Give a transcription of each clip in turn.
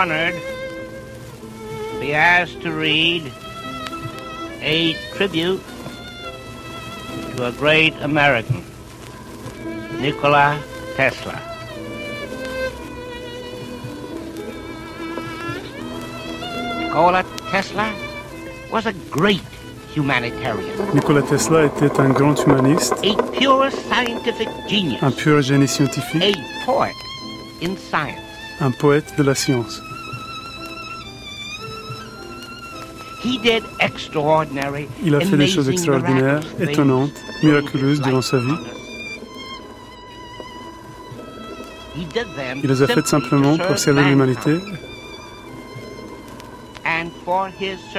honored be asked to read a tribute to a great American, Nikola Tesla. Nikola Tesla was a great humanitarian, Nikola Tesla était un grand humaniste, a pure scientific genius, un pur génie scientifique, a poet in science. un poète de la science. Il a fait des choses extraordinaires, étonnantes, miraculeuses durant sa vie. Il les a faites simplement pour servir l'humanité.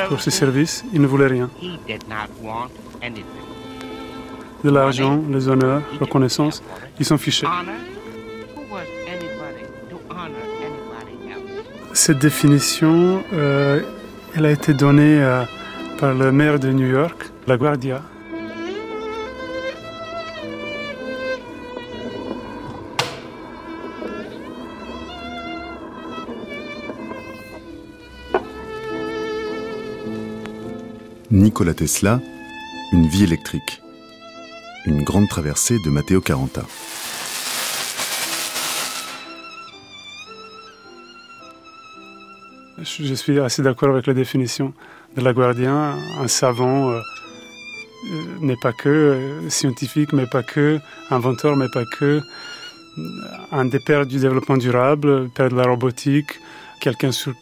Pour ses services, il ne voulait rien. De l'argent, les honneurs, reconnaissance, ils s'en fichaient. Cette définition, euh, elle a été donnée euh, par le maire de New York, la Guardia. Nikola Tesla, Une vie électrique. Une grande traversée de Matteo Caranta. Je suis assez d'accord avec la définition de la Guardia. Un savant euh, euh, n'est pas que euh, scientifique, mais pas que inventeur, mais pas que un des pères du développement durable, père de la robotique, quelqu'un sur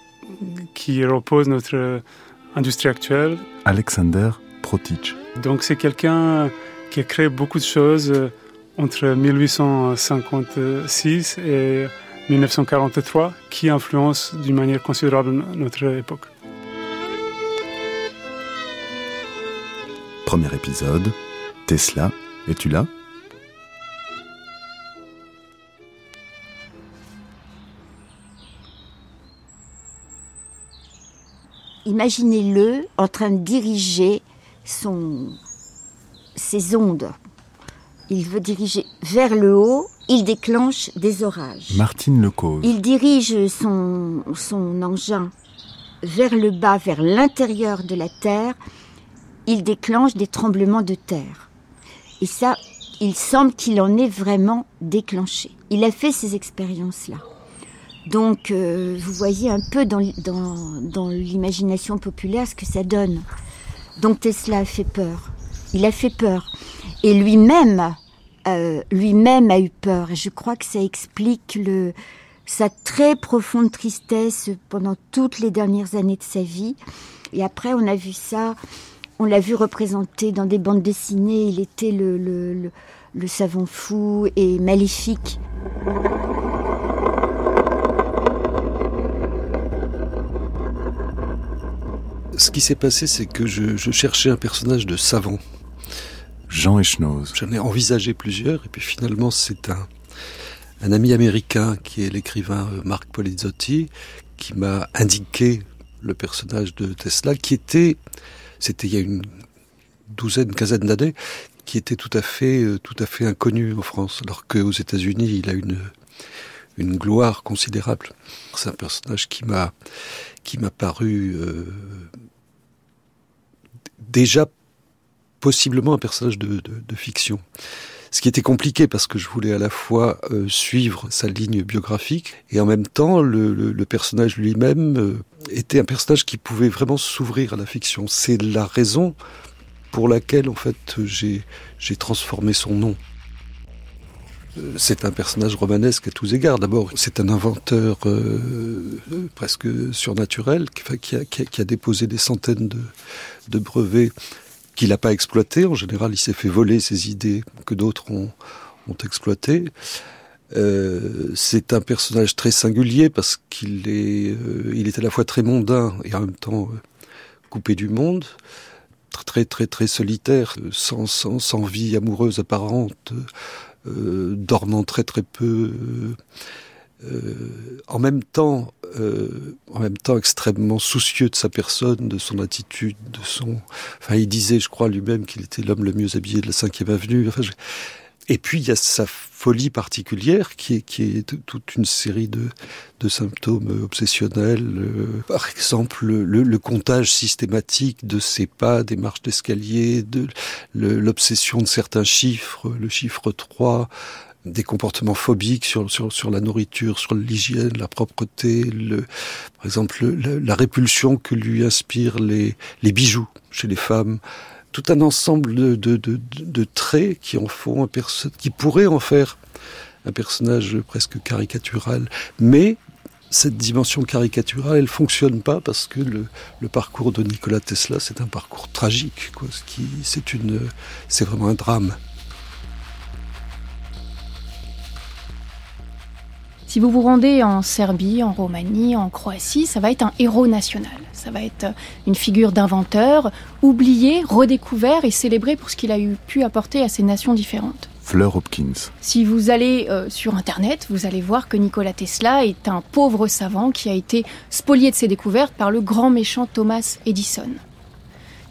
qui repose notre industrie actuelle. Alexander Protich. Donc c'est quelqu'un qui a créé beaucoup de choses entre 1856 et 1943 qui influencent d'une manière considérable notre époque. Premier épisode. Tesla, es-tu là? Imaginez-le en train de diriger son, ses ondes. Il veut diriger vers le haut, il déclenche des orages. Martine Lecause. Il dirige son, son engin vers le bas, vers l'intérieur de la Terre. Il déclenche des tremblements de terre. Et ça, il semble qu'il en est vraiment déclenché. Il a fait ces expériences-là. Donc, euh, vous voyez un peu dans, dans, dans l'imagination populaire ce que ça donne. Donc, Tesla a fait peur. Il a fait peur. Et lui-même, euh, lui-même a eu peur. Et je crois que ça explique sa très profonde tristesse pendant toutes les dernières années de sa vie. Et après, on a vu ça, on l'a vu représenté dans des bandes dessinées. Il était le, savant fou et maléfique. Ce qui s'est passé, c'est que je cherchais un personnage de savant. Jean Echnoz. J'en ai envisagé plusieurs, et puis finalement, c'est un, un ami américain qui est l'écrivain euh, Marc Polizzotti qui m'a indiqué le personnage de Tesla, qui était, c'était il y a une douzaine, quinzaine d'années, qui était tout à fait, euh, tout à fait inconnu en France, alors qu'aux États-Unis, il a une une gloire considérable. C'est un personnage qui m'a qui m'a paru euh, déjà possiblement un personnage de, fiction. Ce qui était compliqué parce que je voulais à la fois euh, suivre sa ligne biographique et en même temps le, personnage lui-même euh, était un personnage qui pouvait vraiment s'ouvrir à la fiction. C'est la raison pour laquelle en fait j'ai transformé son nom. C'est un personnage romanesque à tous égards. D'abord, c'est un inventeur euh, presque surnaturel qui a, déposé des centaines de brevets qu'il n'a pas exploité. En général, il s'est fait voler ses idées que d'autres ont, ont exploité. Euh, c'est un personnage très singulier parce qu'il est, euh, est à la fois très mondain et en même temps euh, coupé du monde, très très très solitaire, sans, sans, sans vie amoureuse apparente, dormant très très peu. en même temps, en même temps extrêmement soucieux de sa personne, de son attitude, de son. Enfin, il disait, je crois lui-même, qu'il était l'homme le mieux habillé de la cinquième avenue. Et puis il y a sa folie particulière qui est, qui est toute une série de, de symptômes obsessionnels. Euh, par exemple, le, le, comptage systématique de ses pas, des marches d'escalier, de l'obsession de certains chiffres, le chiffre 3, des comportements phobiques sur, sur, sur la nourriture, sur l'hygiène, la propreté, le, par exemple la répulsion que lui inspirent les, les bijoux chez les femmes tout un ensemble de, de, de, de, traits qui en font un perso qui pourrait en faire un personnage presque caricatural. Mais cette dimension caricaturale, elle fonctionne pas parce que le, le parcours de Nikola Tesla, c'est un parcours tragique. Quoi. Ce qui, c'est une, c'est vraiment un drame. Si vous vous rendez en Serbie, en Roumanie, en Croatie, ça va être un héros national. Ça va être une figure d'inventeur, oublié, redécouvert et célébré pour ce qu'il a eu pu apporter à ces nations différentes. Fleur Hopkins. Si vous allez euh, sur Internet, vous allez voir que Nikola Tesla est un pauvre savant qui a été spolié de ses découvertes par le grand méchant Thomas Edison.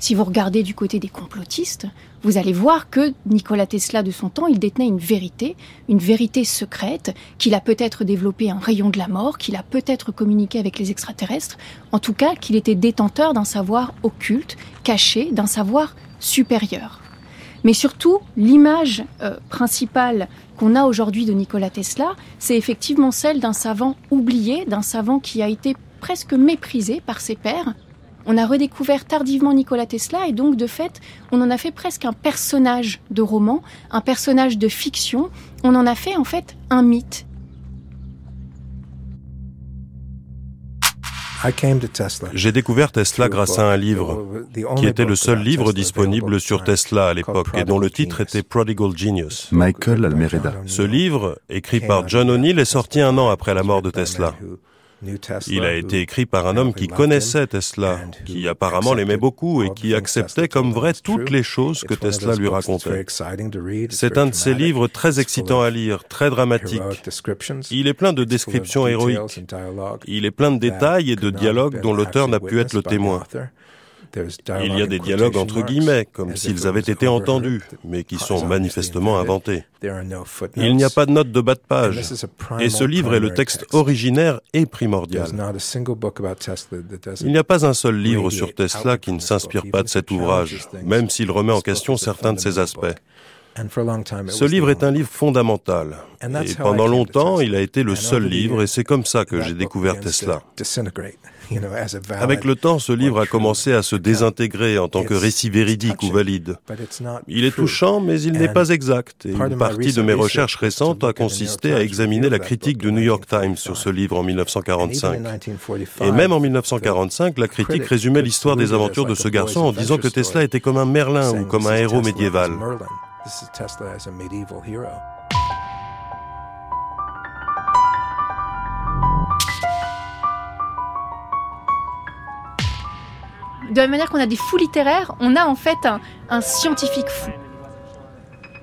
Si vous regardez du côté des complotistes, vous allez voir que Nikola Tesla de son temps, il détenait une vérité, une vérité secrète, qu'il a peut-être développé un rayon de la mort, qu'il a peut-être communiqué avec les extraterrestres, en tout cas qu'il était détenteur d'un savoir occulte, caché, d'un savoir supérieur. Mais surtout, l'image euh, principale qu'on a aujourd'hui de Nikola Tesla, c'est effectivement celle d'un savant oublié, d'un savant qui a été presque méprisé par ses pairs, on a redécouvert tardivement Nikola Tesla et donc de fait, on en a fait presque un personnage de roman, un personnage de fiction. On en a fait en fait un mythe. J'ai découvert Tesla grâce à un livre, qui était le seul livre disponible sur Tesla à l'époque et dont le titre était Prodigal Genius. Michael Almereda. Ce livre, écrit par John O'Neill, est sorti un an après la mort de Tesla. Il a été écrit par un homme qui connaissait Tesla, qui apparemment l'aimait beaucoup et qui acceptait comme vrai toutes les choses que Tesla lui racontait. C'est un de ces livres très excitants à lire, très dramatique. Il est plein de descriptions héroïques. Il est plein de détails et de dialogues dont l'auteur n'a pu être le témoin. Il y a des dialogues entre guillemets, comme s'ils avaient été entendus, mais qui sont manifestement inventés. Il n'y a pas de note de bas de page. Et ce livre est le texte originaire et primordial. Il n'y a pas un seul livre sur Tesla qui ne s'inspire pas de cet ouvrage, même s'il remet en question certains de ses aspects. Ce livre est un livre fondamental. Et pendant longtemps, il a été le seul livre, et c'est comme ça que j'ai découvert Tesla. Avec le temps, ce livre a commencé à se désintégrer en tant que récit véridique ou valide. Il est touchant, mais il n'est pas exact. Et une partie de mes recherches récentes a consisté à examiner la critique du New York Times sur ce livre en 1945. Et même en 1945, la critique résumait l'histoire des aventures de ce garçon en disant que Tesla était comme un Merlin ou comme un héros médiéval. De la même manière qu'on a des fous littéraires, on a en fait un, scientifique fou.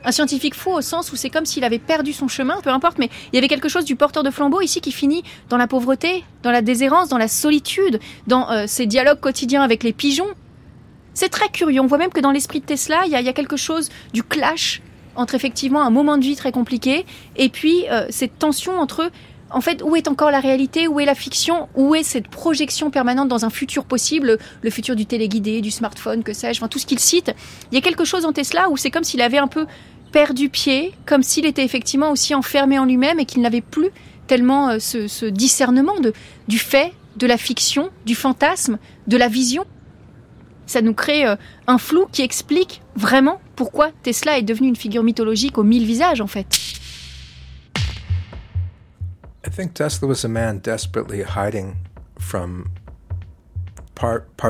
Un scientifique fou au sens où c'est comme s'il avait perdu son chemin, peu importe, mais il y avait quelque chose du porteur de flambeau ici qui finit dans la pauvreté, dans la déshérence, dans la solitude, dans euh, ses dialogues quotidiens avec les pigeons. C'est très curieux, on voit même que dans l'esprit de Tesla, il y, a, quelque chose du clash entre effectivement un moment de vie très compliqué et puis euh, cette tension entre en fait, où est encore la réalité? Où est la fiction? Où est cette projection permanente dans un futur possible? Le futur du téléguidé, du smartphone, que sais-je, enfin tout ce qu'il cite. Il y a quelque chose en Tesla où c'est comme s'il avait un peu perdu pied, comme s'il était effectivement aussi enfermé en lui-même et qu'il n'avait plus tellement euh, ce, discernement de, du fait, de la fiction, du fantasme, de la vision. Ça nous crée euh, un flou qui explique vraiment pourquoi Tesla est devenu une figure mythologique aux mille visages en fait.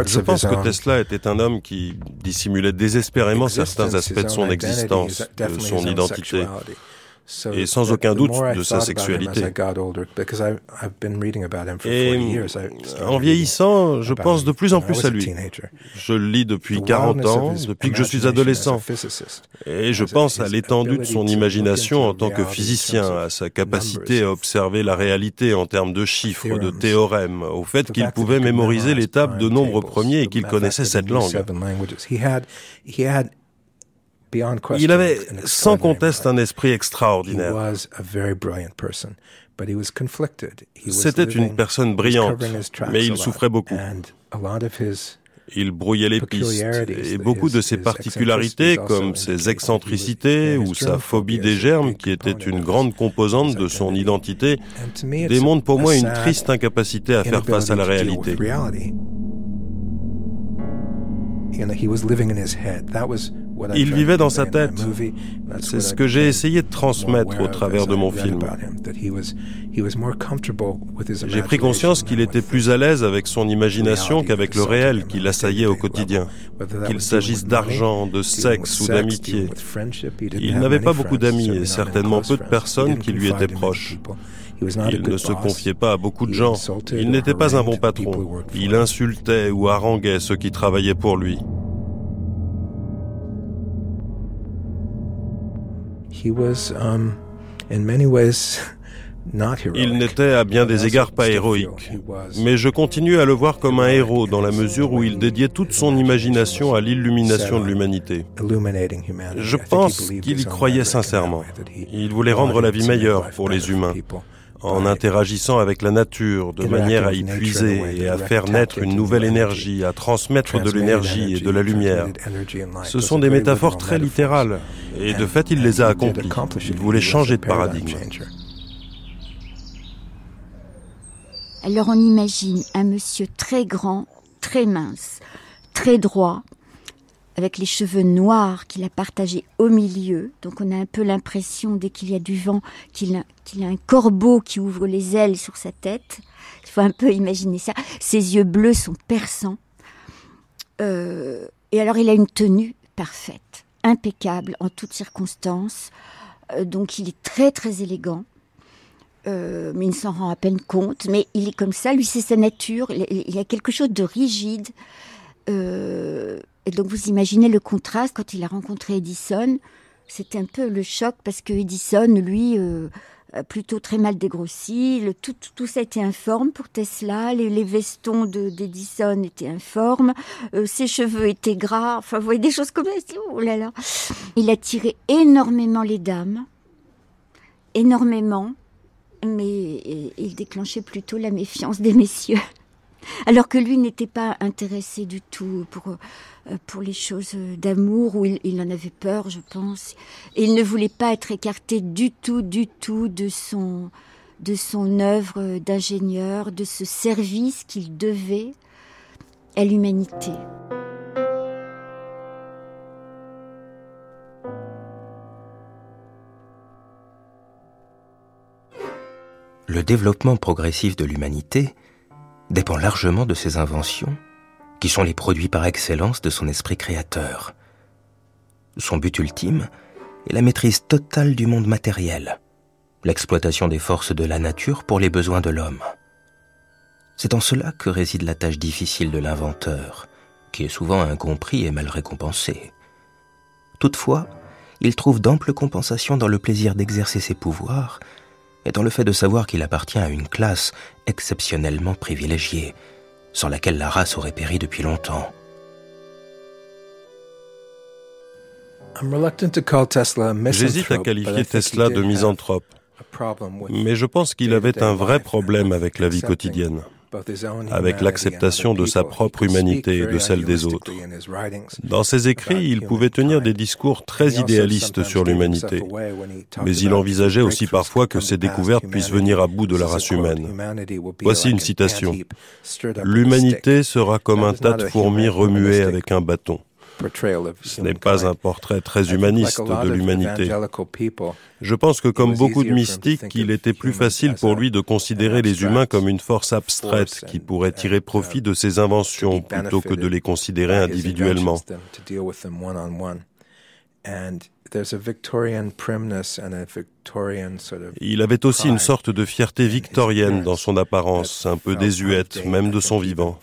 Je pense que Tesla était un homme qui dissimulait désespérément certains aspects de son existence, de son identité. Et sans aucun doute de sa sexualité. Et en vieillissant, je pense de plus en plus à lui. Je le lis depuis 40 ans, depuis que je suis adolescent. Et je pense à l'étendue de son imagination en tant que physicien, à sa capacité à observer la réalité en termes de chiffres, de théorèmes, au fait qu'il pouvait mémoriser les tables de nombres premiers et qu'il connaissait cette langue. Il avait sans conteste un esprit extraordinaire. C'était une personne brillante, mais il souffrait beaucoup. Il brouillait les pistes, et beaucoup de ses particularités, comme ses excentricités ou sa phobie des germes, qui était une grande composante de son identité, démontrent pour moi une triste incapacité à faire face à la réalité. Il vivait dans sa tête. C'est ce que j'ai essayé de transmettre au travers de mon film. J'ai pris conscience qu'il était plus à l'aise avec son imagination qu'avec le réel qui l'assaillait au quotidien, qu'il s'agisse d'argent, de sexe ou d'amitié. Il n'avait pas beaucoup d'amis et certainement peu de personnes qui lui étaient proches. Il ne se confiait pas à beaucoup de gens. Il n'était pas un bon patron. Il insultait ou haranguait ceux qui travaillaient pour lui. Il n'était à bien des égards pas héroïque, mais je continue à le voir comme un héros dans la mesure où il dédiait toute son imagination à l'illumination de l'humanité. Je pense qu'il y croyait sincèrement. Il voulait rendre la vie meilleure pour les humains en interagissant avec la nature de manière à y puiser et à faire naître une nouvelle énergie, à transmettre de l'énergie et de la lumière. Ce sont des métaphores très littérales et de fait il les a accomplies. Il voulait changer de paradigme. Alors on imagine un monsieur très grand, très mince, très droit, avec les cheveux noirs qu'il a partagés au milieu. Donc on a un peu l'impression, dès qu'il y a du vent, qu'il a, a, un corbeau qui ouvre les ailes sur sa tête. Il faut un peu imaginer ça. Ses yeux bleus sont perçants. Euh, et alors il a une tenue parfaite, impeccable en toutes circonstances. Euh, donc il est très très élégant. Euh, mais il s'en rend à peine compte. Mais il est comme ça, lui c'est sa nature. Il, il, a quelque chose de rigide. Et donc vous imaginez le contraste quand il a rencontré Edison. C'était un peu le choc parce que Edison, lui, euh, plutôt très mal dégrossi. Le, tout, tout, ça était informe pour Tesla. Les, vestons d'Edison étaient informes. Euh, ses cheveux étaient gras. Enfin, vous voyez des choses comme ça. Oh là là. Il attirait énormément les dames. Énormément. Mais il déclenchait plutôt la méfiance des messieurs. Alors que lui n'était pas intéressé du tout pour, euh, les choses d'amour, ou il, en avait peur, je pense. Et il ne voulait pas être écarté du tout, du tout de son, de son œuvre d'ingénieur, de ce service qu'il devait à l'humanité. Le développement progressif de l'humanité dépend largement de ses inventions, qui sont les produits par excellence de son esprit créateur. Son but ultime est la maîtrise totale du monde matériel, l'exploitation des forces de la nature pour les besoins de l'homme. C'est en cela que réside la tâche difficile de l'inventeur, qui est souvent incompris et mal récompensé. Toutefois, il trouve d'ample compensation dans le plaisir d'exercer ses pouvoirs et dans le fait de savoir qu'il appartient à une classe exceptionnellement privilégiée, sans laquelle la race aurait péri depuis longtemps. J'hésite à qualifier Tesla de misanthrope, mais je pense qu'il avait un vrai problème avec la vie quotidienne avec l'acceptation de sa propre humanité et de celle des autres. Dans ses écrits, il pouvait tenir des discours très idéalistes sur l'humanité, mais il envisageait aussi parfois que ces découvertes puissent venir à bout de la race humaine. Voici une citation. L'humanité sera comme un tas de fourmis remuées avec un bâton. Ce n'est pas un portrait très humaniste de l'humanité. Je pense que comme beaucoup de mystiques, il était plus facile pour lui de considérer les humains comme une force abstraite qui pourrait tirer profit de ses inventions plutôt que de les considérer individuellement. Il avait aussi une sorte de fierté victorienne dans son apparence, un peu désuète, même de son vivant.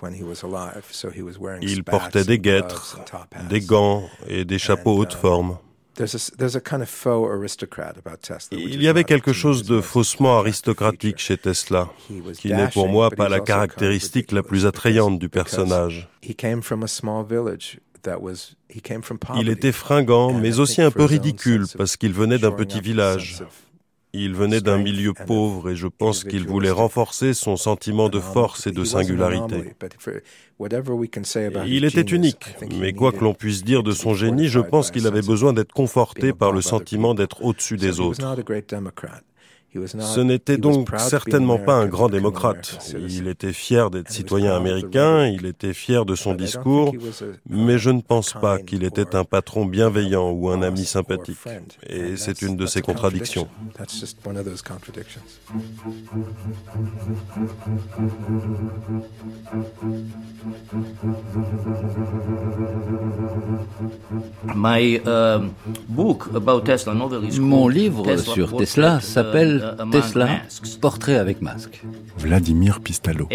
Il portait des guêtres, des gants et des chapeaux haute forme. Il y avait quelque chose de faussement aristocratique chez Tesla, qui n'est pour moi pas la caractéristique la plus attrayante du personnage. Il était fringant, mais aussi un peu ridicule, parce qu'il venait d'un petit village. Il venait d'un milieu pauvre et je pense qu'il voulait renforcer son sentiment de force et de singularité. Il était unique, mais quoi que l'on puisse dire de son génie, je pense qu'il avait besoin d'être conforté par le sentiment d'être au-dessus des autres. Ce n'était donc certainement pas un grand démocrate. Il était fier d'être citoyen américain, il était fier de son discours, mais je ne pense pas qu'il était un patron bienveillant ou un ami sympathique. Et c'est une de ses contradictions. Mon livre sur Tesla s'appelle Tesla, portrait avec masque. Vladimir Pistalo.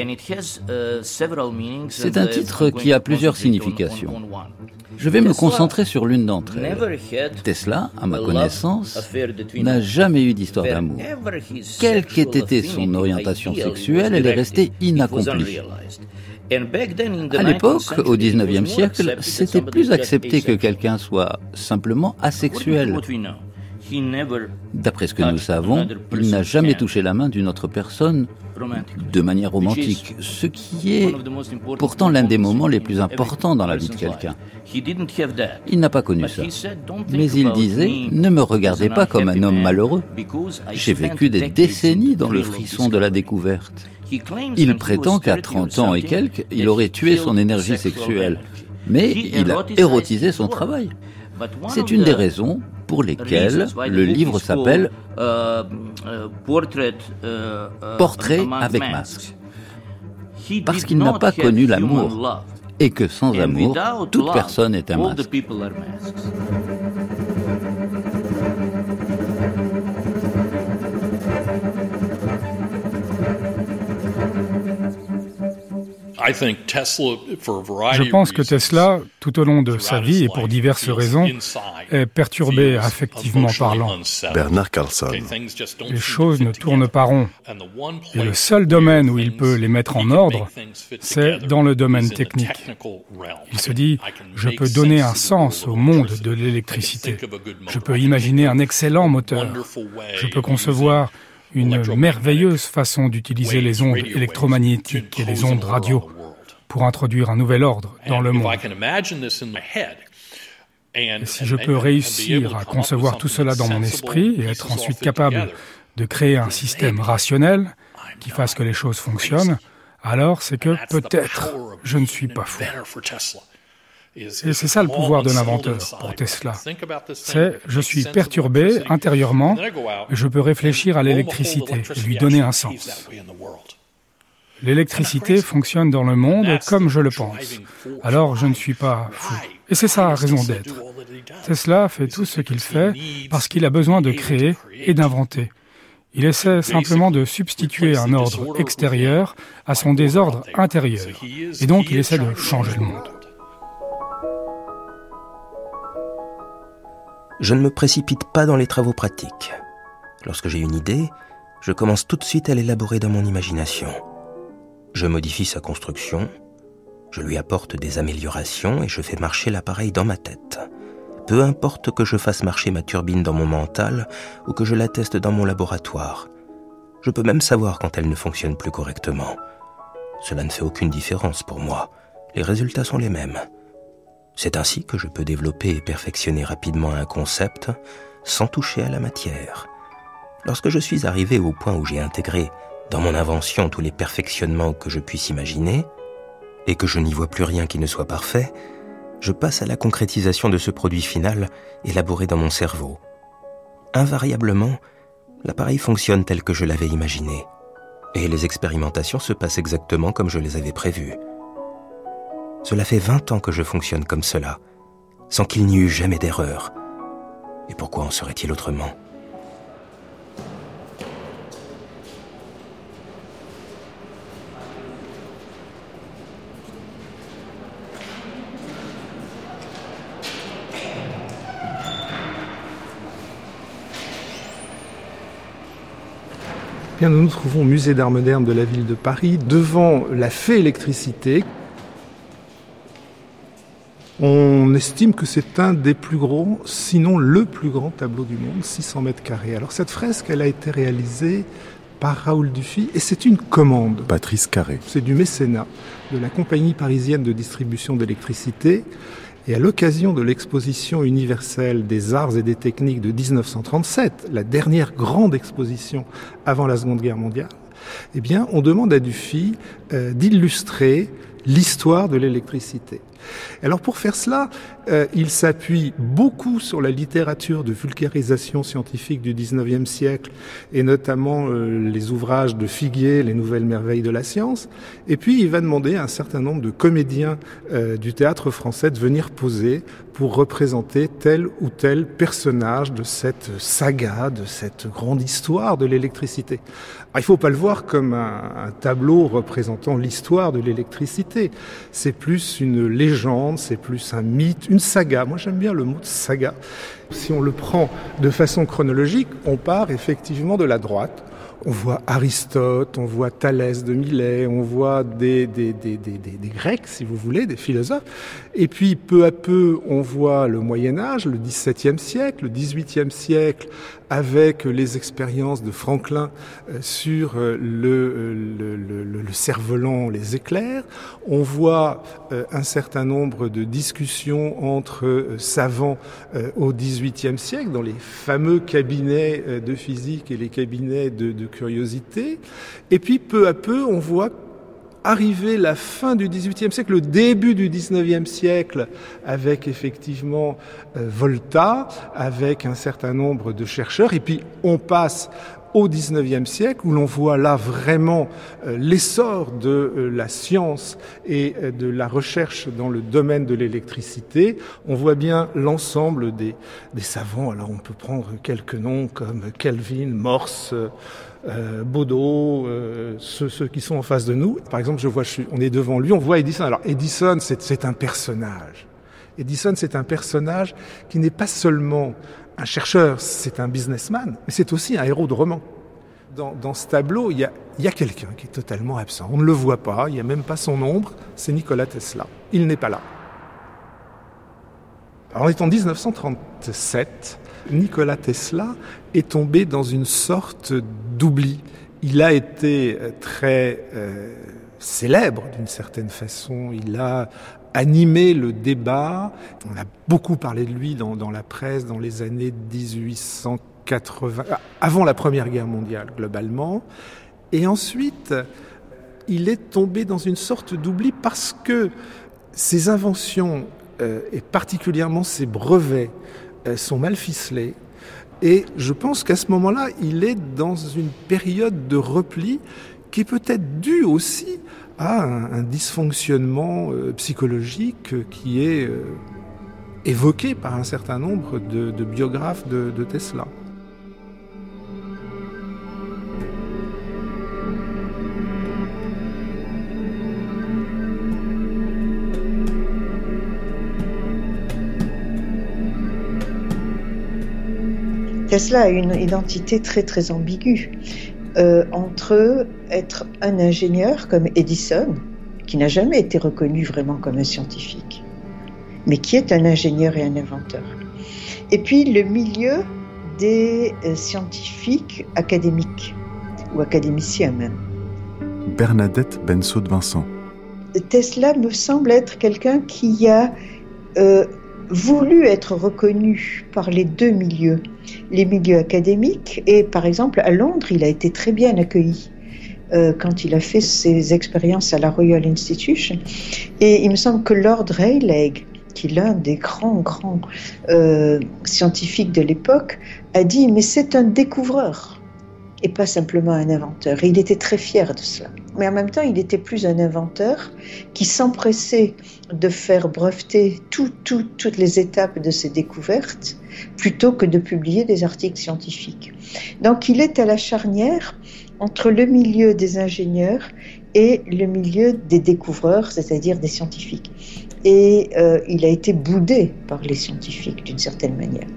C'est un titre qui a plusieurs significations. Je vais me concentrer sur l'une d'entre elles. Tesla, à ma connaissance, n'a jamais eu d'histoire d'amour. Quelle qu'ait été son orientation sexuelle, elle est restée inaccomplie. À l'époque, au XIXe siècle, c'était plus accepté que quelqu'un soit simplement asexuel. D'après ce que nous savons, il n'a jamais touché la main d'une autre personne de manière romantique, ce qui est pourtant l'un des moments les plus importants dans la vie de quelqu'un. Il n'a pas connu ça. Mais il disait, ne me regardez pas comme un homme malheureux. J'ai vécu des décennies dans le frisson de la découverte. Il prétend qu'à 30 ans et quelques, il aurait tué son énergie sexuelle. Mais il a érotisé son travail. C'est une des raisons pour lesquelles le livre s'appelle Portrait avec masque. Parce qu'il n'a pas connu l'amour et que sans amour, toute personne est un masque. Je pense que Tesla, tout au long de sa vie et pour diverses raisons, est perturbé affectivement parlant. Bernard Carlson. Les choses ne tournent pas rond. Et le seul domaine où il peut les mettre en ordre, c'est dans le domaine technique. Il se dit, je peux donner un sens au monde de l'électricité. Je peux imaginer un excellent moteur. Je peux concevoir une merveilleuse façon d'utiliser les ondes électromagnétiques et les ondes radio pour introduire un nouvel ordre dans le monde. Et si je peux réussir à concevoir tout cela dans mon esprit et être ensuite capable de créer un système rationnel qui fasse que les choses fonctionnent, alors c'est que peut-être je ne suis pas fou. Et c'est ça le pouvoir de l'inventeur pour Tesla. C'est je suis perturbé intérieurement et je peux réfléchir à l'électricité et lui donner un sens. L'électricité fonctionne dans le monde comme je le pense. Alors je ne suis pas fou. Et c'est sa raison d'être. Tesla fait tout ce qu'il fait parce qu'il a besoin de créer et d'inventer. Il essaie simplement de substituer un ordre extérieur à son désordre intérieur. Et donc il essaie de changer le monde. Je ne me précipite pas dans les travaux pratiques. Lorsque j'ai une idée, je commence tout de suite à l'élaborer dans mon imagination. Je modifie sa construction, je lui apporte des améliorations et je fais marcher l'appareil dans ma tête. Peu importe que je fasse marcher ma turbine dans mon mental ou que je la teste dans mon laboratoire. Je peux même savoir quand elle ne fonctionne plus correctement. Cela ne fait aucune différence pour moi. Les résultats sont les mêmes. C'est ainsi que je peux développer et perfectionner rapidement un concept sans toucher à la matière. Lorsque je suis arrivé au point où j'ai intégré dans mon invention tous les perfectionnements que je puisse imaginer, et que je n'y vois plus rien qui ne soit parfait, je passe à la concrétisation de ce produit final élaboré dans mon cerveau. Invariablement, l'appareil fonctionne tel que je l'avais imaginé, et les expérimentations se passent exactement comme je les avais prévues. Cela fait 20 ans que je fonctionne comme cela, sans qu'il n'y eût jamais d'erreur. Et pourquoi en serait-il autrement? Bien, nous nous trouvons au musée d'art moderne de la ville de Paris, devant la fée électricité. On estime que c'est un des plus gros, sinon le plus grand tableau du monde, 600 mètres carrés. Alors cette fresque, elle a été réalisée par Raoul Dufy et c'est une commande. Patrice Carré. C'est du mécénat de la compagnie parisienne de distribution d'électricité. Et à l'occasion de l'exposition universelle des arts et des techniques de 1937, la dernière grande exposition avant la Seconde Guerre mondiale, eh bien, on demande à Dufy euh, d'illustrer l'histoire de l'électricité. Alors pour faire cela, euh, il s'appuie beaucoup sur la littérature de vulgarisation scientifique du 19e siècle et notamment euh, les ouvrages de Figuier, Les Nouvelles Merveilles de la Science. Et puis il va demander à un certain nombre de comédiens euh, du théâtre français de venir poser pour représenter tel ou tel personnage de cette saga, de cette grande histoire de l'électricité. Il ne faut pas le voir comme un, tableau représentant l'histoire de l'électricité. C'est plus une légende, c'est plus un mythe, une saga. Moi j'aime bien le mot saga. Si on le prend de façon chronologique, on part effectivement de la droite. On voit Aristote, on voit Thalès de Milet, on voit des, des, Grecs, si vous voulez, des philosophes. Et puis, peu à peu, on voit le Moyen Âge, le XVIIe siècle, le XVIIIe siècle, avec les expériences de Franklin euh, sur euh, le, le, le, le cerf-volant, les éclairs. On voit euh, un certain nombre de discussions entre savants au XVIIIe siècle, dans les fameux cabinets de physique et les cabinets de, de curiosité. Et puis, peu à peu, on voit arriver la fin du XVIIIe siècle, le début du XIXe siècle, avec effectivement euh, Volta, avec un certain nombre de chercheurs, et puis on passe au XIXe siècle, où l'on voit là vraiment euh, l'essor de euh, la science et de la recherche dans le domaine de l'électricité. On voit bien l'ensemble des, des, savants. Alors on peut prendre quelques noms comme Kelvin, Morse, euh, Baudot, euh, ceux, qui sont en face de nous. Par exemple, je vois, on est devant lui, on voit Edison. Alors Edison, c'est un personnage. Edison, c'est un personnage qui n'est pas seulement un chercheur, c'est un businessman, mais c'est aussi un héros de roman. Dans, ce tableau, il y a, a quelqu'un qui est totalement absent. On ne le voit pas, il n'y a même pas son ombre, c'est Nikola Tesla. Il n'est pas là. Alors on est en 1937, Nikola Tesla est tombé dans une sorte d'oubli. Il a été euh, très euh, célèbre d'une certaine façon. Il a animé le débat. On a beaucoup parlé de lui dans, la presse dans les années 1880, euh, avant la Première Guerre mondiale globalement. Et ensuite, il est tombé dans une sorte d'oubli parce que ses inventions, et particulièrement ses brevets, sont mal ficelés. Et je pense qu'à ce moment-là, il est dans une période de repli qui est peut-être due aussi à un, dysfonctionnement euh, psychologique qui est euh, évoqué par un certain nombre de, biographes de Tesla. Tesla a une identité très très ambiguë euh, entre être un ingénieur comme Edison, qui n'a jamais été reconnu vraiment comme un scientifique, mais qui est un ingénieur et un inventeur. Et puis le milieu des euh, scientifiques académiques, ou académiciens même. Bernadette Bensaud de Vincent. Tesla me semble être quelqu'un qui a euh, voulu être reconnu par les deux milieux, les milieux académiques et par exemple à Londres, il a été très bien accueilli. Euh, quand il a fait ses expériences à la Royal Institution. Et il me semble que Lord Rayleigh, qui est l'un des grands, grands euh, scientifiques de l'époque, a dit, mais c'est un découvreur et pas simplement un inventeur. Il était très fier de cela. mais en même temps, il était plus un inventeur qui s'empressait de faire breveter toutes les étapes de ses découvertes plutôt que de publier des articles scientifiques. Donc il est à la charnière entre le milieu des ingénieurs et le milieu des découvreurs, c'est-à-dire des scientifiques. Et euh, il a été boudé par les scientifiques d'une certaine manière.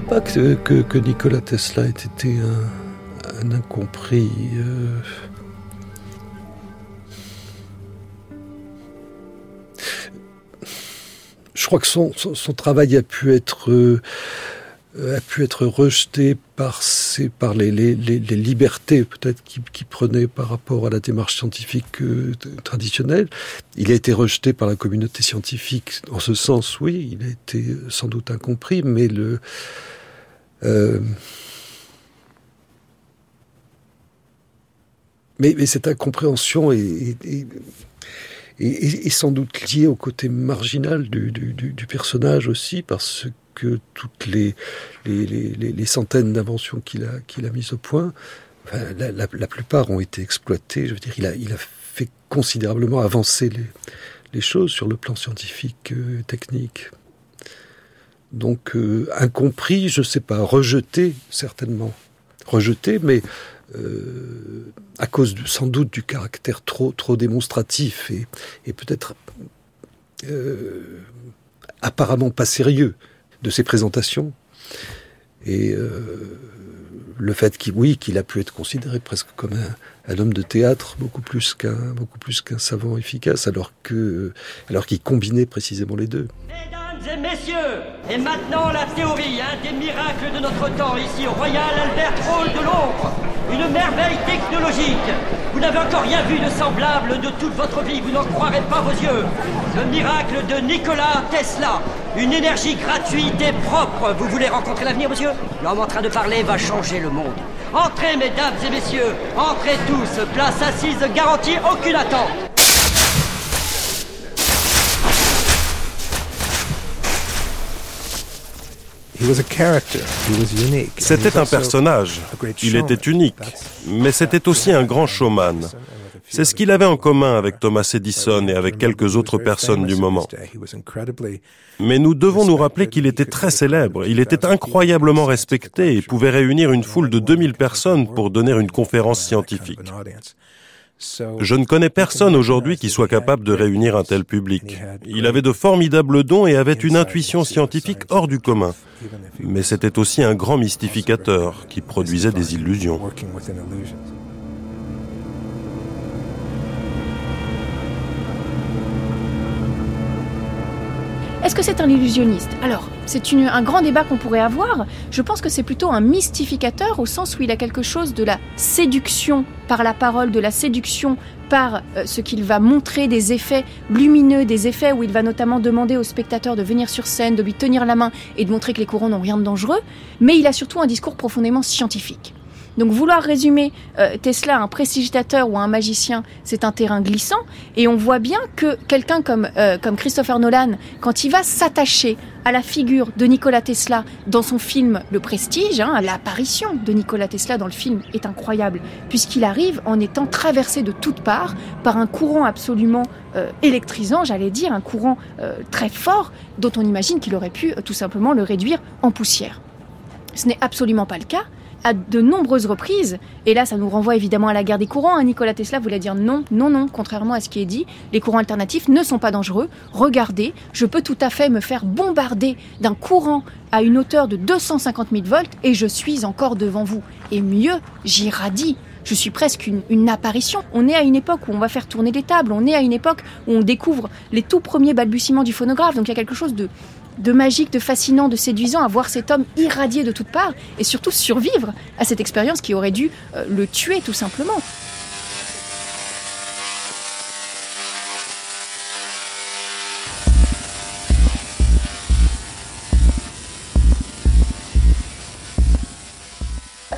Crois pas que, que, Nikola Tesla ait été un, incompris. Euh. Je crois que son, son, travail a pu être euh, a pu être rejeté par, ces, par les, les, libertés peut-être qu'il prenait par rapport à la démarche scientifique euh, traditionnelle. Il a été rejeté par la communauté scientifique. En ce sens, oui, il a été sans doute incompris, mais le... Euh, mais, mais, cette incompréhension est, est, est, sans doute liée au côté marginal du, du, du personnage aussi, parce que toutes les, centaines d'inventions qu'il a, mises au point, la, plupart ont été exploitées. Je veux dire, il a, fait considérablement avancer les, choses sur le plan scientifique, euh, technique. Donc, euh, incompris, je ne sais pas, rejeté, certainement. Rejeté, mais euh, à cause sans doute du caractère trop, démonstratif et, et peut-être apparemment pas sérieux de ses présentations. Et euh, le fait qu'il, qu'il a pu être considéré presque comme un, homme de théâtre, beaucoup plus qu'un, savant efficace, alors que, alors qu'il combinait précisément les deux. Mesdames et messieurs, et maintenant la théorie, un des miracles de notre temps ici au Royal Albert Hall de Londres. Une merveille technologique. Vous n'avez encore rien vu de semblable de toute votre vie, vous n'en croirez pas vos yeux. Le miracle de Nikola Tesla. Une énergie gratuite et propre. Vous voulez rencontrer l'avenir, monsieur? L'homme en train de parler va changer le monde. Entrez, mesdames et messieurs, entrez tous. Place assise garantie, aucune attente. C'était un personnage, il était unique, mais c'était aussi un grand showman. C'est ce qu'il avait en commun avec Thomas Edison et avec quelques autres personnes du moment. Mais nous devons nous rappeler qu'il était très célèbre, il était incroyablement respecté et pouvait réunir une foule de 2000 personnes pour donner une conférence scientifique. Je ne connais personne aujourd'hui qui soit capable de réunir un tel public. Il avait de formidables dons et avait une intuition scientifique hors du commun. Mais c'était aussi un grand mystificateur qui produisait des illusions. Est-ce que c'est un illusionniste Alors, c'est un grand débat qu'on pourrait avoir. Je pense que c'est plutôt un mystificateur au sens où il a quelque chose de la séduction par la parole, de la séduction par euh, ce qu'il va montrer des effets lumineux, des effets où il va notamment demander au spectateur de venir sur scène, de lui tenir la main et de montrer que les courants n'ont rien de dangereux. Mais il a surtout un discours profondément scientifique. Donc vouloir résumer euh, Tesla à un prestigitateur ou à un magicien, c'est un terrain glissant. Et on voit bien que quelqu'un comme, euh, comme Christopher Nolan, quand il va s'attacher à la figure de Nikola Tesla dans son film Le Prestige, hein, l'apparition de Nikola Tesla dans le film est incroyable, puisqu'il arrive en étant traversé de toutes parts par un courant absolument euh, électrisant, j'allais dire, un courant très fort, dont on imagine qu'il aurait pu tout simplement le réduire en poussière. Ce n'est absolument pas le cas à de nombreuses reprises, et là ça nous renvoie évidemment à la guerre des courants, hein. Nicolas Tesla voulait dire non, non, non, contrairement à ce qui est dit, les courants alternatifs ne sont pas dangereux, regardez, je peux tout à fait me faire bombarder d'un courant à une hauteur de 250 000 volts et je suis encore devant vous. Et mieux, j'irradie je suis presque une, une, apparition. On est à une époque où on va faire tourner des tables, on est à une époque où on découvre les tout premiers balbutiements du phonographe, donc il y a quelque chose de, de magique, de fascinant, de séduisant à voir cet homme irradier de toutes parts et surtout survivre à cette expérience qui aurait dû euh, le tuer tout simplement.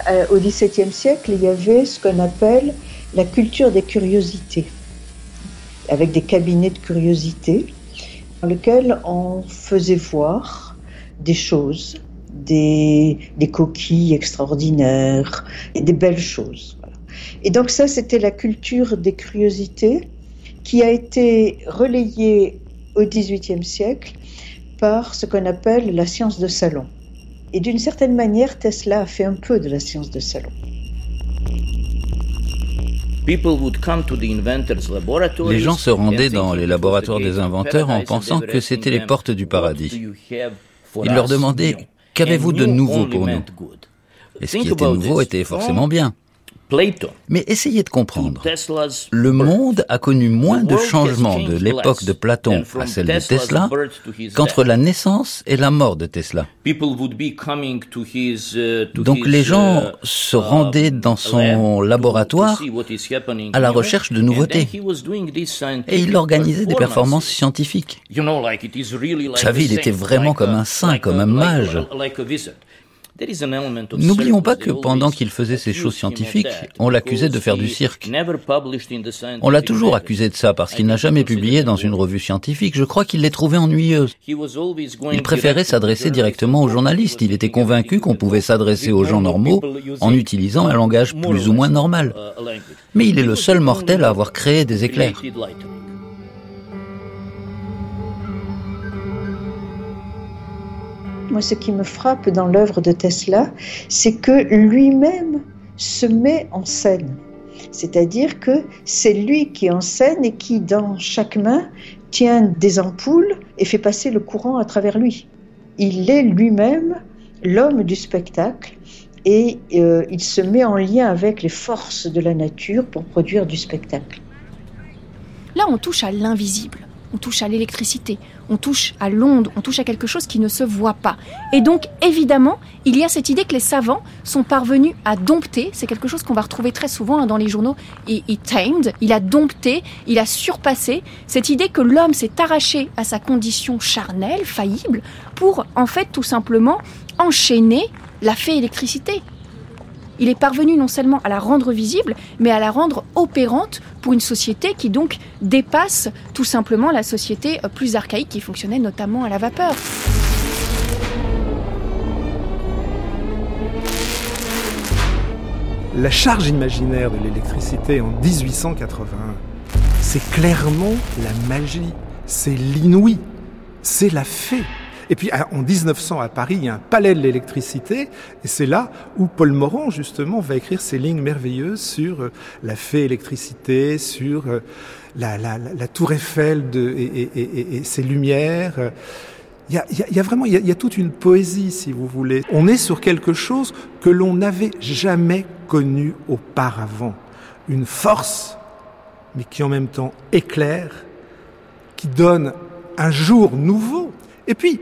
Euh, au XVIIe siècle, il y avait ce qu'on appelle la culture des curiosités, avec des cabinets de curiosités dans lequel on faisait voir des choses, des, coquilles extraordinaires, et des belles choses. Et donc ça, c'était la culture des curiosités qui a été relayée au XVIIIe siècle par ce qu'on appelle la science de salon. Et d'une certaine manière, Tesla a fait un peu de la science de salon. Les gens se rendaient dans les laboratoires des inventeurs en pensant que c'était les portes du paradis. Ils leur demandaient Qu'avez-vous de nouveau pour nous? Et ce qui était nouveau était forcément bien. Mais essayez de comprendre. Le monde a connu moins de changements de l'époque de Platon à celle de Tesla qu'entre la naissance et la mort de Tesla. Uh, Donc les gens uh, se rendaient dans son laboratoire à la recherche de nouveautés. Et il organisait des performances scientifiques. Vous savez, il était vraiment comme un saint, comme un mage. N'oublions pas que pendant qu'il faisait ces choses scientifiques, on l'accusait de faire du cirque. On l'a toujours accusé de ça parce qu'il n'a jamais publié dans une revue scientifique. Je crois qu'il les trouvait ennuyeuses. Il préférait s'adresser directement aux journalistes. Il était convaincu qu'on pouvait s'adresser aux gens normaux en utilisant un langage plus ou moins normal. Mais il est le seul mortel à avoir créé des éclairs. Moi, ce qui me frappe dans l'œuvre de Tesla, c'est que lui-même se met en scène. C'est-à-dire que c'est lui qui enseigne et qui, dans chaque main, tient des ampoules et fait passer le courant à travers lui. Il est lui-même l'homme du spectacle et euh, il se met en lien avec les forces de la nature pour produire du spectacle. Là, on touche à l'invisible on touche à l'électricité, on touche à l'onde, on touche à quelque chose qui ne se voit pas. Et donc, évidemment, il y a cette idée que les savants sont parvenus à dompter, c'est quelque chose qu'on va retrouver très souvent hein, dans les journaux, et, et tamed, il a dompté, il a surpassé cette idée que l'homme s'est arraché à sa condition charnelle, faillible, pour en fait tout simplement enchaîner la fée électricité. Il est parvenu non seulement à la rendre visible, mais à la rendre opérante pour une société qui donc dépasse tout simplement la société euh, plus archaïque qui fonctionnait notamment à la vapeur. La charge imaginaire de l'électricité en 1881, c'est clairement la magie, c'est l'inouï, c'est la fée. Et puis en 1900 à Paris, il y a un palais de l'électricité, et c'est là où Paul Morand justement va écrire ces lignes merveilleuses sur euh, la fée électricité, sur euh, la, la, la, tour Eiffel de, et, et, et, ses lumières. Il y, a, il y a, vraiment, il y a, il y a toute une poésie, si vous voulez. On est sur quelque chose que l'on n'avait jamais connu auparavant. Une force, mais qui en même temps éclaire, qui donne un jour nouveau. Et puis,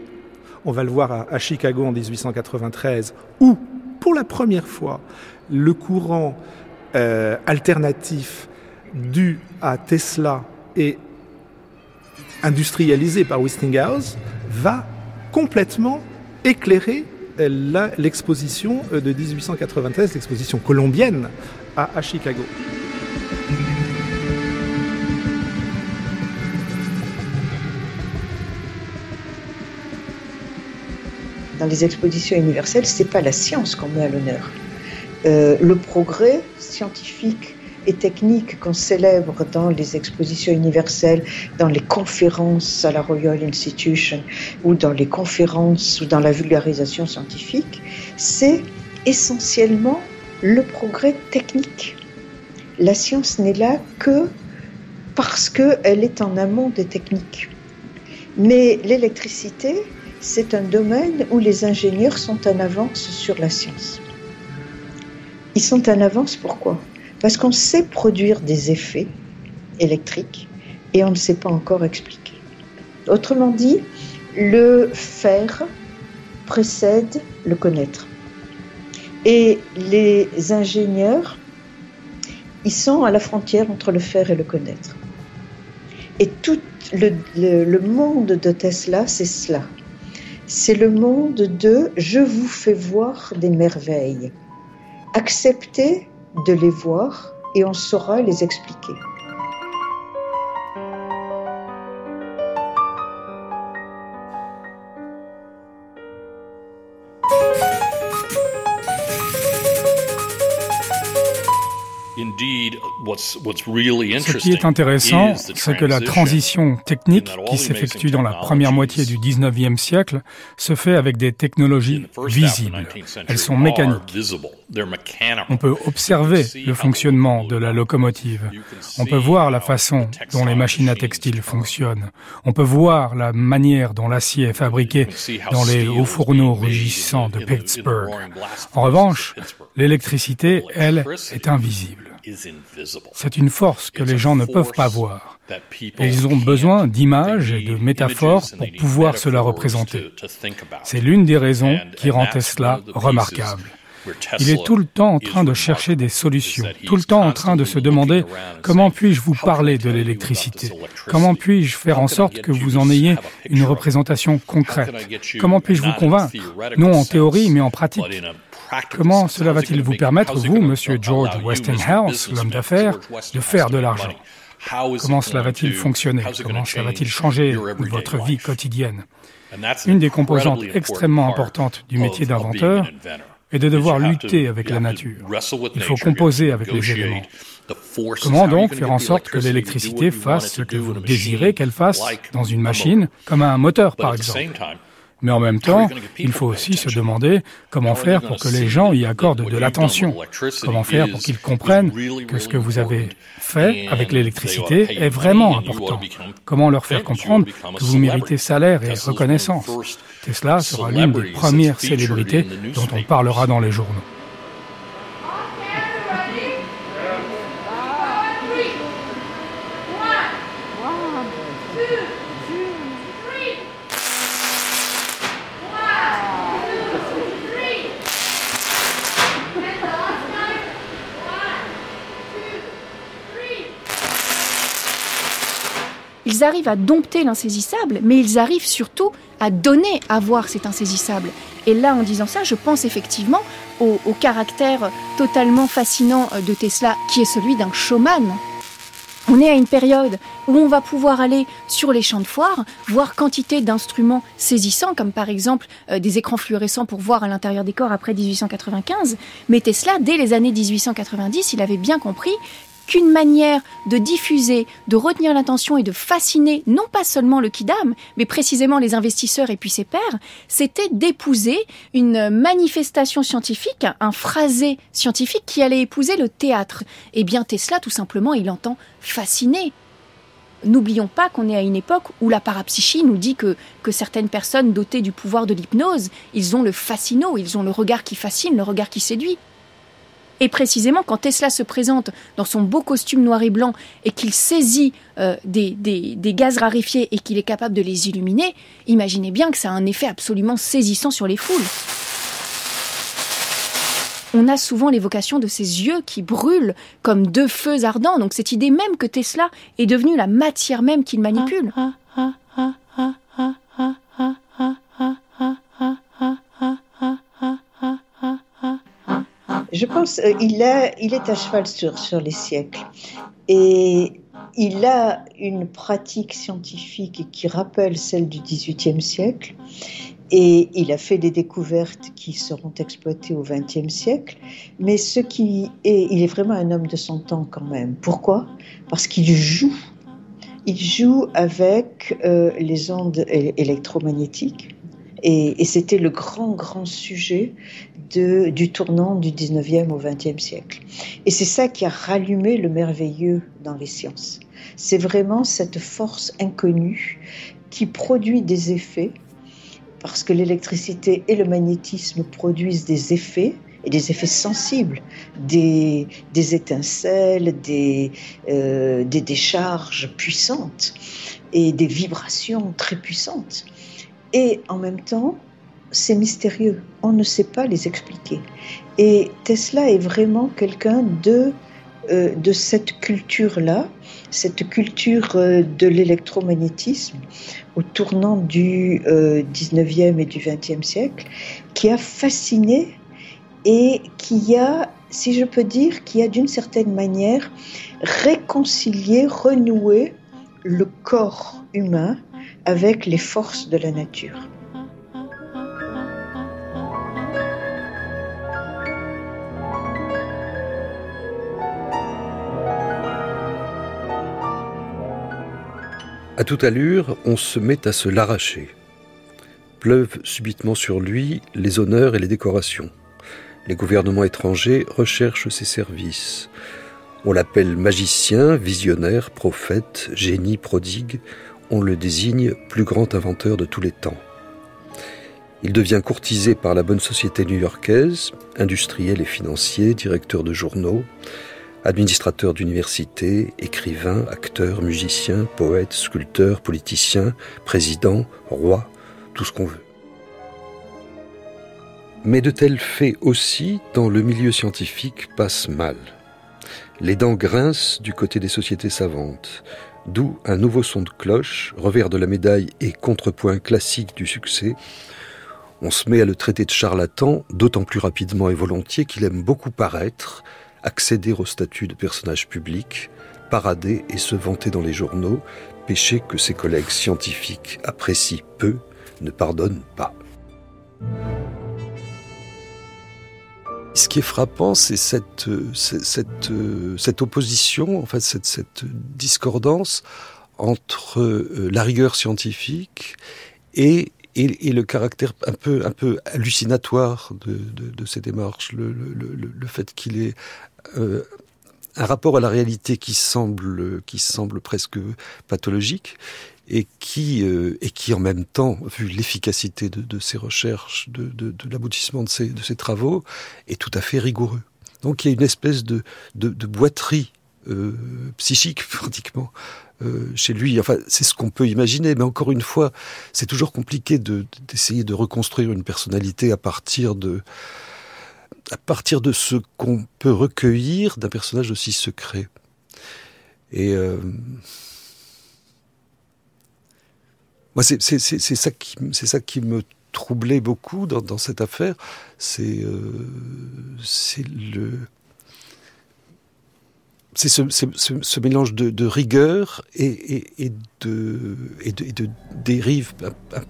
on va le voir à, Chicago en 1893, où, pour la première fois, le courant euh, alternatif dû à Tesla et industrialisé par Westinghouse va complètement éclairer euh, l'exposition euh, de 1893, l'exposition colombienne à Chicago. Dans les expositions universelles, c'est pas la science qu'on met à l'honneur. Euh, le progrès scientifique et technique qu'on célèbre dans les expositions universelles, dans les conférences à la Royal Institution ou dans les conférences ou dans la vulgarisation scientifique, c'est essentiellement le progrès technique. La science n'est là que parce qu'elle est en amont des techniques. Mais l'électricité, c'est un domaine où les ingénieurs sont en avance sur la science. Ils sont en avance pourquoi? Parce qu'on sait produire des effets électriques et on ne sait pas encore expliquer. Autrement dit, le faire précède le connaître. Et les ingénieurs, ils sont à la frontière entre le faire et le connaître. Et tout le, le monde de Tesla, c'est cela c'est le monde de je vous fais voir des merveilles. Acceptez de les voir et on saura les expliquer. Ce qui est intéressant, c'est que la transition technique qui s'effectue dans la première moitié du 19e siècle se fait avec des technologies visibles. Elles sont mécaniques. On peut observer le fonctionnement de la locomotive. On peut voir la façon dont les machines à textile fonctionnent. On peut voir la manière dont l'acier est fabriqué dans les hauts fourneaux rugissants de Pittsburgh. En revanche, l'électricité, elle, est invisible. C'est une force que les gens ne peuvent pas voir. Et ils ont besoin d'images et de métaphores pour pouvoir se la représenter. C'est l'une des raisons qui rend Tesla remarquable. Il est tout le temps en train de chercher des solutions, tout le temps en train de se demander comment puis-je vous parler de l'électricité, comment puis-je faire en sorte que vous en ayez une représentation concrète, comment puis-je vous convaincre, non en théorie mais en pratique. Comment cela va-t-il vous permettre, vous, monsieur George Westinghouse, l'homme d'affaires, de faire de l'argent? Comment cela va-t-il fonctionner? Comment cela va-t-il changer votre vie quotidienne? Une des composantes extrêmement importantes du métier d'inventeur est de devoir lutter avec la nature. Il faut composer avec les éléments. Comment donc faire en sorte que l'électricité fasse ce que vous désirez qu'elle fasse dans une machine, comme un moteur par exemple? Mais en même temps, il faut aussi se demander comment faire pour que les gens y accordent de l'attention. Comment faire pour qu'ils comprennent que ce que vous avez fait avec l'électricité est vraiment important. Comment leur faire comprendre que vous méritez salaire et reconnaissance. Tesla sera l'une des premières célébrités dont on parlera dans les journaux. Ils arrivent à dompter l'insaisissable, mais ils arrivent surtout à donner à voir cet insaisissable. Et là, en disant ça, je pense effectivement au, caractère totalement fascinant de Tesla, qui est celui d'un showman. On est à une période où on va pouvoir aller sur les champs de foire, voir quantité d'instruments saisissants, comme par exemple euh, des écrans fluorescents pour voir à l'intérieur des corps après 1895. Mais Tesla, dès les années 1890, il avait bien compris qu'une manière de diffuser, de retenir l'attention et de fasciner non pas seulement le Kidam, mais précisément les investisseurs et puis ses pairs, c'était d'épouser une manifestation scientifique, un phrasé scientifique qui allait épouser le théâtre. Eh bien Tesla, tout simplement, il entend fasciner. N'oublions pas qu'on est à une époque où la parapsychie nous dit que, que certaines personnes dotées du pouvoir de l'hypnose, ils ont le fascino, ils ont le regard qui fascine, le regard qui séduit. Et précisément, quand Tesla se présente dans son beau costume noir et blanc et qu'il saisit euh, des, gaz raréfiés et qu'il est capable de les illuminer, imaginez bien que ça a un effet absolument saisissant sur les foules. On a souvent l'évocation de ces yeux qui brûlent comme deux feux ardents, donc cette idée même que Tesla est devenue la matière même qu'il manipule. Ah, ah, ah, Je pense qu'il euh, il est à cheval sur, les siècles. Et il a une pratique scientifique qui rappelle celle du XVIIIe siècle. Et il a fait des découvertes qui seront exploitées au XXe siècle. Mais ce qui est, il est vraiment un homme de son temps quand même. Pourquoi? Parce qu'il joue. Il joue avec euh, les ondes électromagnétiques. Et c'était le grand, grand sujet du tournant du 19e au 20e siècle. Et c'est ça qui a rallumé le merveilleux dans les sciences. C'est vraiment cette force inconnue qui produit des effets, parce que l'électricité et le magnétisme produisent des effets, et des effets sensibles, des, étincelles, des, euh, des décharges puissantes et des vibrations très puissantes. Et en même temps, c'est mystérieux. On ne sait pas les expliquer. Et Tesla est vraiment quelqu'un de, euh, de cette culture-là, cette culture euh, de l'électromagnétisme au tournant du 19e euh, et du 20e siècle, qui a fasciné et qui a, si je peux dire, qui a d'une certaine manière réconcilié, renoué le corps humain avec les forces de la nature. À toute allure, on se met à se l'arracher. Pleuvent subitement sur lui les honneurs et les décorations. Les gouvernements étrangers recherchent ses services. On l'appelle magicien, visionnaire, prophète, génie prodigue. On le désigne plus grand inventeur de tous les temps. Il devient courtisé par la bonne société new-yorkaise, industriel et financier, directeur de journaux, administrateur d'université, écrivain, acteur, musicien, poète, sculpteur, politicien, président, roi, tout ce qu'on veut. Mais de tels faits aussi, dans le milieu scientifique, passent mal. Les dents grincent du côté des sociétés savantes, d'où un nouveau son de cloche, revers de la médaille et contrepoint classique du succès, on se met à le traiter de charlatan, d'autant plus rapidement et volontiers qu'il aime beaucoup paraître, accéder au statut de personnage public, parader et se vanter dans les journaux, péché que ses collègues scientifiques apprécient peu, ne pardonnent pas. Ce qui est frappant, c'est cette, opposition, en fait, cette, discordance entre euh, la rigueur scientifique et le caractère un peu, hallucinatoire de, de, ces démarches, le, le, fait qu'il ait euh, un rapport à la réalité qui semble, qui semble presque pathologique et qui, euh, et qui en même temps, vu l'efficacité de, ses recherches, de, de, l'aboutissement de ses, de travaux, est tout à fait rigoureux. Donc il y a une espèce de, de, boiterie euh, psychique pratiquement chez lui. Enfin, c'est ce qu'on peut imaginer, mais encore une fois, c'est toujours compliqué d'essayer de, reconstruire une personnalité à partir de à partir de ce qu'on peut recueillir d'un personnage aussi secret. Et euh, moi, c'est ça qui me troublait beaucoup dans, cette affaire. C'est c'est le c'est ce, mélange de, rigueur et, de, de, dérive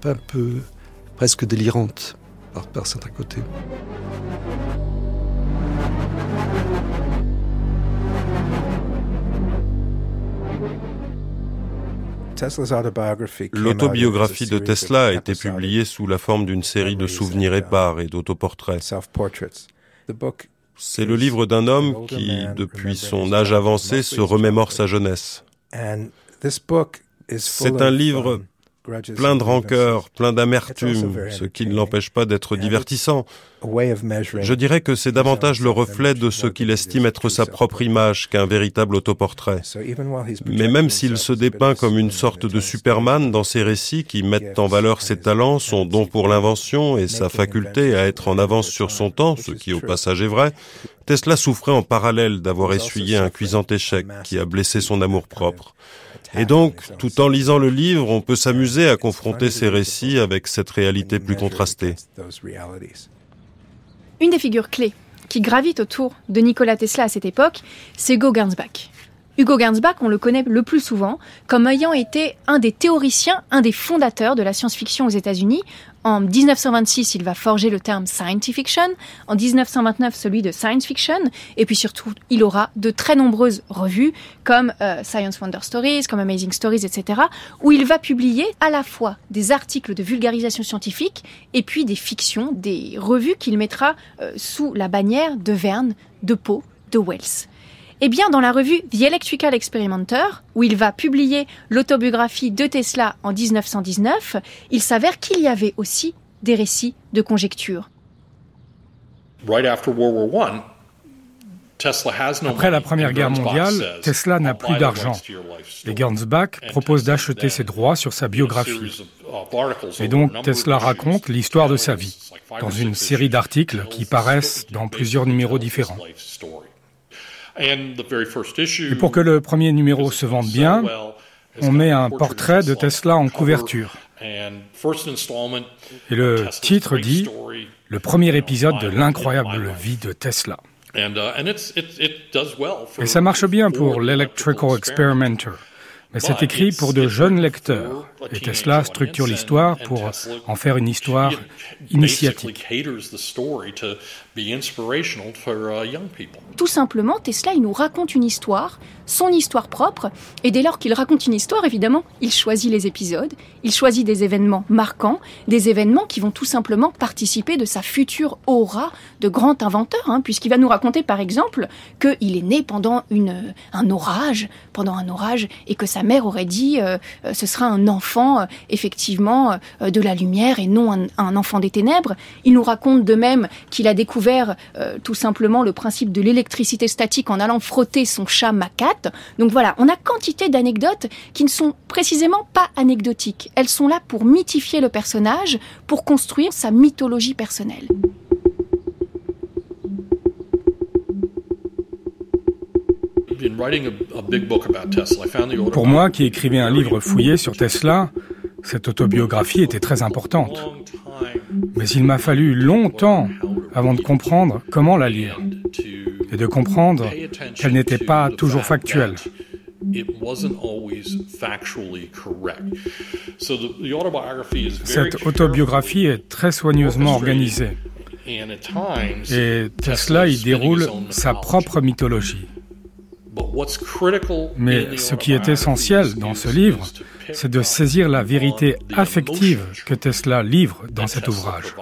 un, peu presque délirante par, certains côtés. L'autobiographie de Tesla a été publiée sous la forme d'une série de souvenirs épars et d'autoportraits. C'est le livre d'un homme qui, depuis son âge avancé, se remémore sa jeunesse. C'est un livre plein de rancœur, plein d'amertume, ce qui ne l'empêche pas d'être divertissant. Je dirais que c'est davantage le reflet de ce qu'il estime être sa propre image qu'un véritable autoportrait. Mais même s'il se dépeint comme une sorte de Superman dans ses récits qui mettent en valeur ses talents, son don pour l'invention et sa faculté à être en avance sur son temps, ce qui au passage est vrai, Tesla souffrait en parallèle d'avoir essuyé un cuisant échec qui a blessé son amour-propre. Et donc, tout en lisant le livre, on peut s'amuser à confronter ces récits avec cette réalité plus contrastée. Une des figures clés qui gravitent autour de Nikola Tesla à cette époque, c'est Gernsback. Hugo Gernsback, on le connaît le plus souvent comme ayant été un des théoriciens, un des fondateurs de la science-fiction aux États-Unis, en 1926, il va forger le terme science fiction, en 1929 celui de science fiction, et puis surtout, il aura de très nombreuses revues comme euh, Science Wonder Stories, comme Amazing Stories, etc., où il va publier à la fois des articles de vulgarisation scientifique et puis des fictions, des revues qu'il mettra euh, sous la bannière de Verne, de Poe, de Wells. Eh bien, dans la revue The Electrical Experimenter, où il va publier l'autobiographie de Tesla en 1919, il s'avère qu'il y avait aussi des récits de conjectures. Après la Première Guerre mondiale, Tesla n'a plus d'argent. Les Gernsback proposent d'acheter ses droits sur sa biographie. Et donc Tesla raconte l'histoire de sa vie, dans une série d'articles qui paraissent dans plusieurs numéros différents. Et pour que le premier numéro se vende bien, on met un portrait de Tesla en couverture. Et le titre dit Le premier épisode de l'incroyable vie de Tesla. Uh, Et ça marche bien pour l'Electrical Experimenter. Mais c'est écrit pour de jeunes lecteurs. Et Tesla structure l'histoire pour en faire une histoire initiatique be inspirational for uh, young people. Tout simplement, Tesla, il nous raconte une histoire, son histoire propre, et dès lors qu'il raconte une histoire, évidemment, il choisit les épisodes, il choisit des événements marquants, des événements qui vont tout simplement participer de sa future aura de grand inventeur, hein, puisqu'il va nous raconter, par exemple, qu'il est né pendant une, euh, un orage, pendant un orage, et que sa mère aurait dit, euh, euh, ce sera un enfant, effectivement, de la lumière et non un, un enfant des ténèbres. Il nous raconte de même qu'il a découvert euh, tout simplement le principe de l'électricité statique en allant frotter son chat Macat. Donc voilà, on a quantité d'anecdotes qui ne sont précisément pas anecdotiques. Elles sont là pour mythifier le personnage, pour construire sa mythologie personnelle. Pour moi, qui écrivais un livre fouillé sur Tesla, cette autobiographie était très importante. Mais il m'a fallu longtemps avant de comprendre comment la lire et de comprendre qu'elle n'était pas toujours factuelle. Cette autobiographie est très soigneusement organisée. Et Tesla y déroule sa propre mythologie. Mais ce qui est essentiel dans ce livre, c'est de saisir la vérité affective que Tesla livre dans cet ouvrage.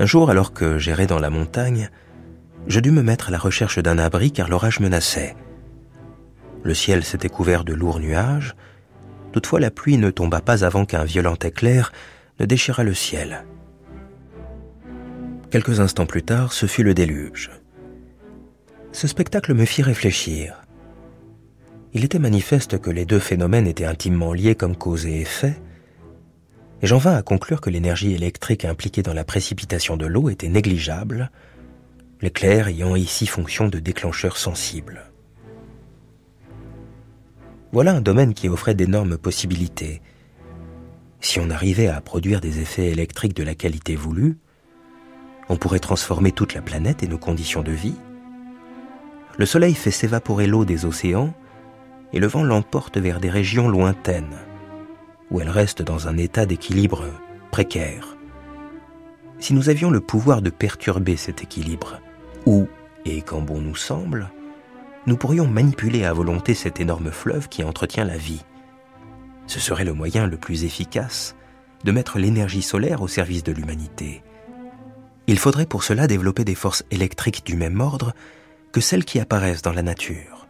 Un jour, alors que j'errais dans la montagne, je dus me mettre à la recherche d'un abri car l'orage menaçait. Le ciel s'était couvert de lourds nuages, toutefois la pluie ne tomba pas avant qu'un violent éclair ne déchira le ciel. Quelques instants plus tard, ce fut le déluge. Ce spectacle me fit réfléchir. Il était manifeste que les deux phénomènes étaient intimement liés comme cause et effet, et j'en vins à conclure que l'énergie électrique impliquée dans la précipitation de l'eau était négligeable, l'éclair ayant ici fonction de déclencheur sensible. Voilà un domaine qui offrait d'énormes possibilités. Si on arrivait à produire des effets électriques de la qualité voulue, on pourrait transformer toute la planète et nos conditions de vie. Le soleil fait s'évaporer l'eau des océans et le vent l'emporte vers des régions lointaines, où elle reste dans un état d'équilibre précaire. Si nous avions le pouvoir de perturber cet équilibre, où, et quand bon nous semble, nous pourrions manipuler à volonté cet énorme fleuve qui entretient la vie. Ce serait le moyen le plus efficace de mettre l'énergie solaire au service de l'humanité, il faudrait pour cela développer des forces électriques du même ordre que celles qui apparaissent dans la nature.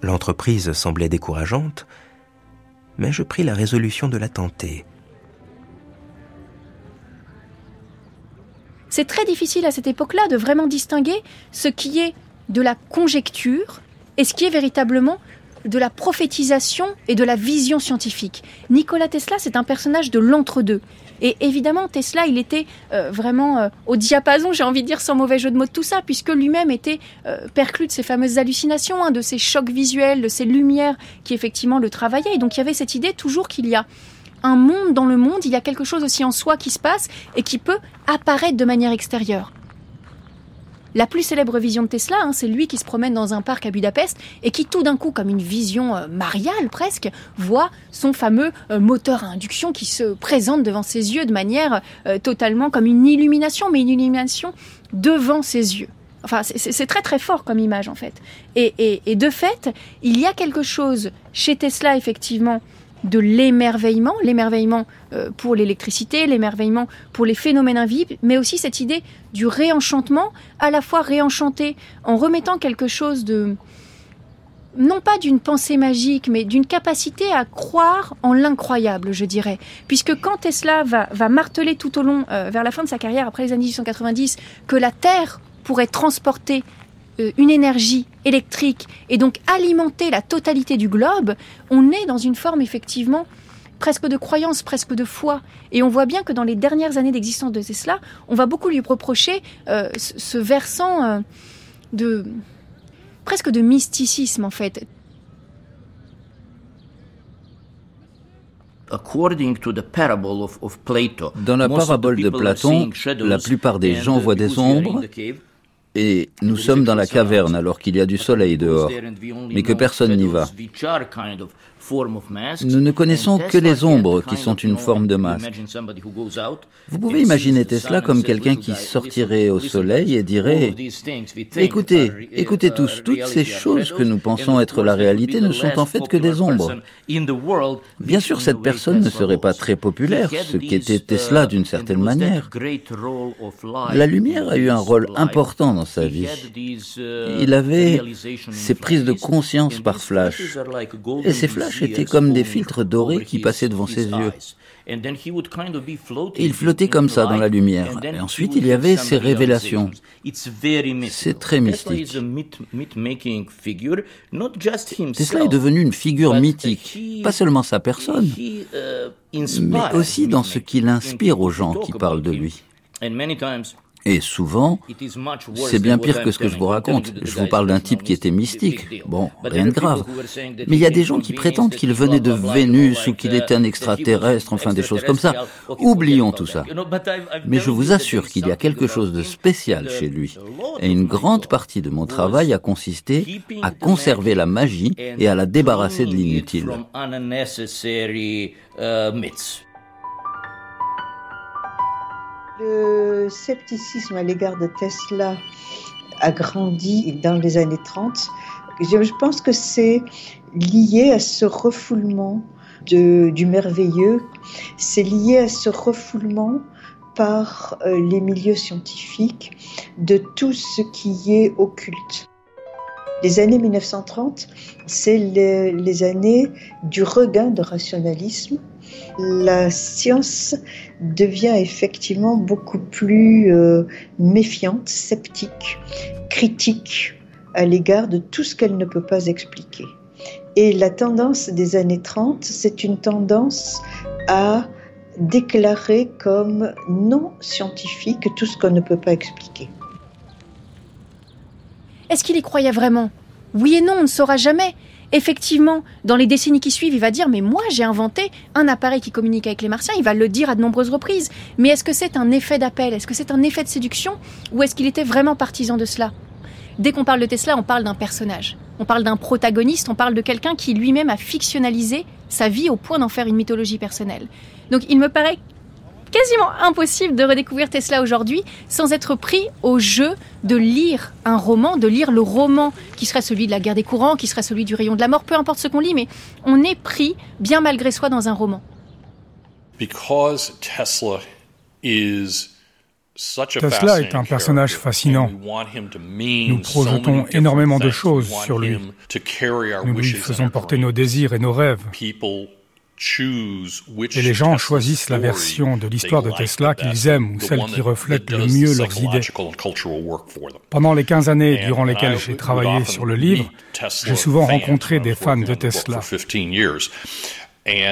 L'entreprise semblait décourageante, mais je pris la résolution de la tenter. C'est très difficile à cette époque-là de vraiment distinguer ce qui est de la conjecture et ce qui est véritablement de la prophétisation et de la vision scientifique. Nikola Tesla, c'est un personnage de l'entre-deux. Et évidemment, Tesla, il était euh, vraiment euh, au diapason, j'ai envie de dire, sans mauvais jeu de mots de tout ça, puisque lui-même était euh, perclus de ces fameuses hallucinations, hein, de ces chocs visuels, de ces lumières qui effectivement le travaillaient. Et donc il y avait cette idée toujours qu'il y a un monde dans le monde, il y a quelque chose aussi en soi qui se passe et qui peut apparaître de manière extérieure. La plus célèbre vision de Tesla, hein, c'est lui qui se promène dans un parc à Budapest et qui tout d'un coup, comme une vision euh, mariale presque, voit son fameux euh, moteur à induction qui se présente devant ses yeux de manière euh, totalement comme une illumination, mais une illumination devant ses yeux. Enfin, c'est très très fort comme image en fait. Et, et, et, de fait, il y a quelque chose chez Tesla effectivement de l'émerveillement, l'émerveillement euh, pour l'électricité, l'émerveillement pour les phénomènes invisibles, mais aussi cette idée du réenchantement, à la fois réenchanté en remettant quelque chose de, non pas d'une pensée magique, mais d'une capacité à croire en l'incroyable, je dirais. Puisque quand Tesla va, marteler tout au long, euh, vers la fin de sa carrière, après les années 1890, que la Terre pourrait transporter euh, une énergie électrique et donc alimenter la totalité du globe, on est dans une forme effectivement presque de croyance, presque de foi. Et on voit bien que dans les dernières années d'existence de Tesla, on va beaucoup lui reprocher euh, ce versant euh, de presque de mysticisme en fait. Dans la parabole de Platon, la plupart des gens voient des ombres, et nous sommes dans la caverne alors qu'il y a du soleil dehors, mais que personne n'y va. Nous ne connaissons que les ombres qui sont une forme de masque. Vous pouvez imaginer Tesla comme quelqu'un qui sortirait au soleil et dirait ⁇ Écoutez, écoutez tous, toutes ces choses que nous pensons être la réalité ne sont en fait que des ombres. Bien sûr, cette personne ne serait pas très populaire, ce qu'était Tesla d'une certaine manière. La lumière a eu un rôle important dans sa vie. Il avait ses prises de conscience par flash. Et ces flashs étaient comme des filtres dorés qui passaient devant ses yeux. Il flottait comme ça dans la lumière. Et ensuite, il y avait ces révélations. C'est très mystique. Tesla est devenu une figure mythique, pas seulement sa personne, mais aussi dans ce qu'il inspire aux gens qui parlent de lui. Et souvent, c'est bien pire que ce que je vous raconte. Je vous parle d'un type qui était mystique. Bon, rien de grave. Mais il y a des gens qui prétendent qu'il venait de Vénus ou qu'il était un extraterrestre, enfin des choses comme ça. Oublions tout ça. Mais je vous assure qu'il y a quelque chose de spécial chez lui. Et une grande partie de mon travail a consisté à conserver la magie et à la débarrasser de l'inutile. Le scepticisme à l'égard de Tesla a grandi dans les années 30. Je pense que c'est lié à ce refoulement du merveilleux, c'est lié à ce refoulement par euh, les milieux scientifiques de tout ce qui est occulte. Les années 1930, c'est les années du regain de rationalisme la science devient effectivement beaucoup plus euh, méfiante, sceptique, critique à l'égard de tout ce qu'elle ne peut pas expliquer. Et la tendance des années 30, c'est une tendance à déclarer comme non scientifique tout ce qu'on ne peut pas expliquer. Est-ce qu'il y croyait vraiment? Oui et non, on ne saura jamais. Effectivement, dans les décennies qui suivent, il va dire Mais moi, j'ai inventé un appareil qui communique avec les martiens. Il va le dire à de nombreuses reprises. Mais est-ce que c'est un effet d'appel? Est-ce que c'est un effet de séduction? Ou est-ce qu'il était vraiment partisan de cela? Dès qu'on parle de Tesla, on parle d'un personnage. On parle d'un protagoniste, on parle de quelqu'un qui lui-même a fictionnalisé sa vie au point d'en faire une mythologie personnelle. Donc il me paraît quasiment impossible de redécouvrir Tesla aujourd'hui sans être pris au jeu de lire un roman, de lire le roman qui serait celui de la guerre des courants, qui serait celui du rayon de la mort, peu importe ce qu'on lit, mais on est pris bien malgré soi dans un roman. Tesla est un personnage fascinant. Nous projetons énormément de choses sur lui. Nous lui faisons porter nos désirs et nos rêves. Et les gens choisissent la version de l'histoire de Tesla qu'ils aiment ou celle qui reflète le mieux leurs idées. Pendant les 15 années durant lesquelles j'ai travaillé sur le livre, j'ai souvent rencontré des fans de Tesla. Et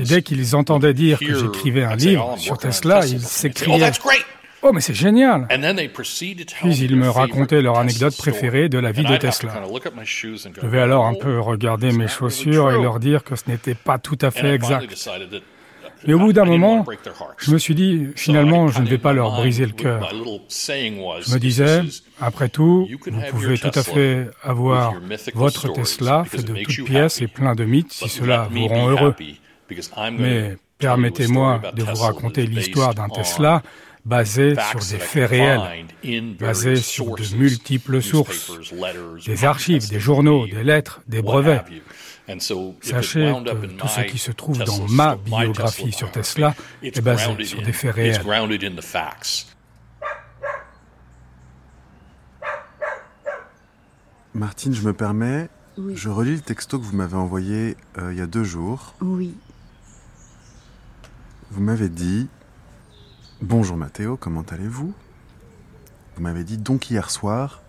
dès qu'ils entendaient dire que j'écrivais un livre sur Tesla, ils s'écriaient Oh, mais c'est génial Puis ils me racontaient leur anecdote préférée de la vie de Tesla. Je devais alors un peu regarder mes chaussures et leur dire que ce n'était pas tout à fait exact. Mais au bout d'un moment, je me suis dit, finalement, je ne vais pas leur briser le cœur. Je me disais, après tout, vous pouvez tout à fait avoir votre Tesla fait de toutes pièces et plein de mythes si cela vous rend heureux. Mais permettez-moi de vous raconter l'histoire d'un Tesla basé sur des faits réels, basé sur de multiples sources, des archives, des journaux, des lettres, des brevets. Sachez que tout ce qui se trouve dans ma biographie sur Tesla est basé sur des faits réels. Martine, je me permets, je relis le texto que vous m'avez envoyé euh, il y a deux jours. Oui. Vous m'avez dit Bonjour Mathéo, comment allez-vous? Vous m'avez dit donc hier soir,